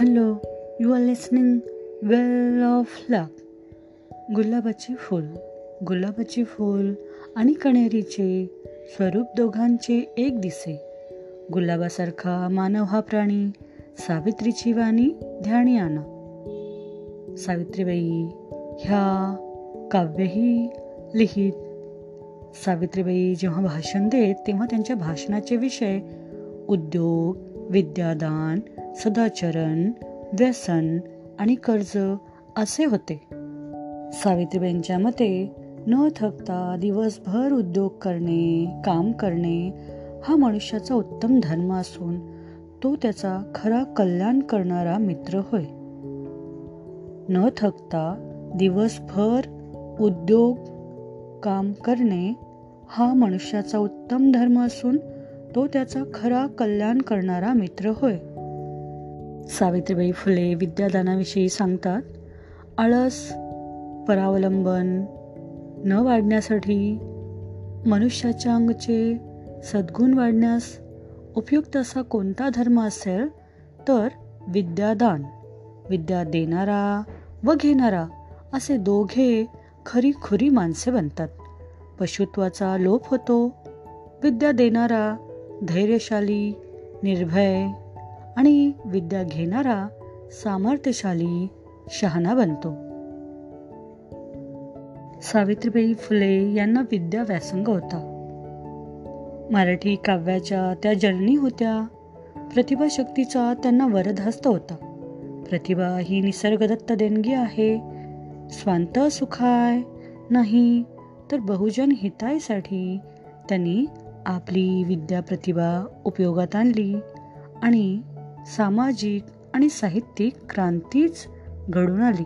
Hello you are listening well of luck गुलाबाचे फूल गुलाबाचे फूल आणि कण्हेरीचे स्वरूप दोघांचे एक दिसे. गुलाबासारखा मानव हा प्राणी सावित्रीची वाणी ध्यानी आणा. सावित्रीबाई ह्या काव्यही लिहित. सावित्रीबाई जेव्हा भाषण देत तेव्हा त्यांच्या भाषणाचे विषय उद्योग विद्यादान सदाचरण व्यसन आणि कर्ज असे होते. सावित्रीबाईंच्या मते न थकता दिवसभर उद्योग करणे काम करणे हा मनुष्याचा उत्तम धर्म असून तो त्याचा खरा कल्याण करणारा मित्र होय. न थकता दिवसभर उद्योग काम करणे हा मनुष्याचा उत्तम धर्म असून तो त्याचा खरा कल्याण करणारा मित्र होय. सावित्रीबाई फुले विद्यादानाविषयी सांगतात आळस परावलंबन न वाढण्यासाठी मनुष्याच्या अंगचे सद्गुण वाढण्यास उपयुक्त असा कोणता धर्म असेल तर विद्यादान विद्या देणारा व घेणारा असे दोघे खरी खुरी माणसे बनतात. पशुत्वाचा लोप होतो विद्या देणारा धैर्यशाली निर्भय आणि विद्या घेणारा सामर्थ्यशाली शहाणा बनतो. सावित्रीबाई फुले यांना विद्या व्यासंग होता. मराठी काव्याच्या त्या जननी होत्या. प्रतिभा शक्तीचा त्यांना वरदहस्त होता. प्रतिभा ही निसर्गदत्त देणगी आहे. स्वांत सुखाय नाही तर बहुजन हितायसाठी त्यांनी आपली विद्या प्रतिभा उपयोगात आणली आणि सामाजिक आणि साहित्यिक क्रांतीच घडून आली.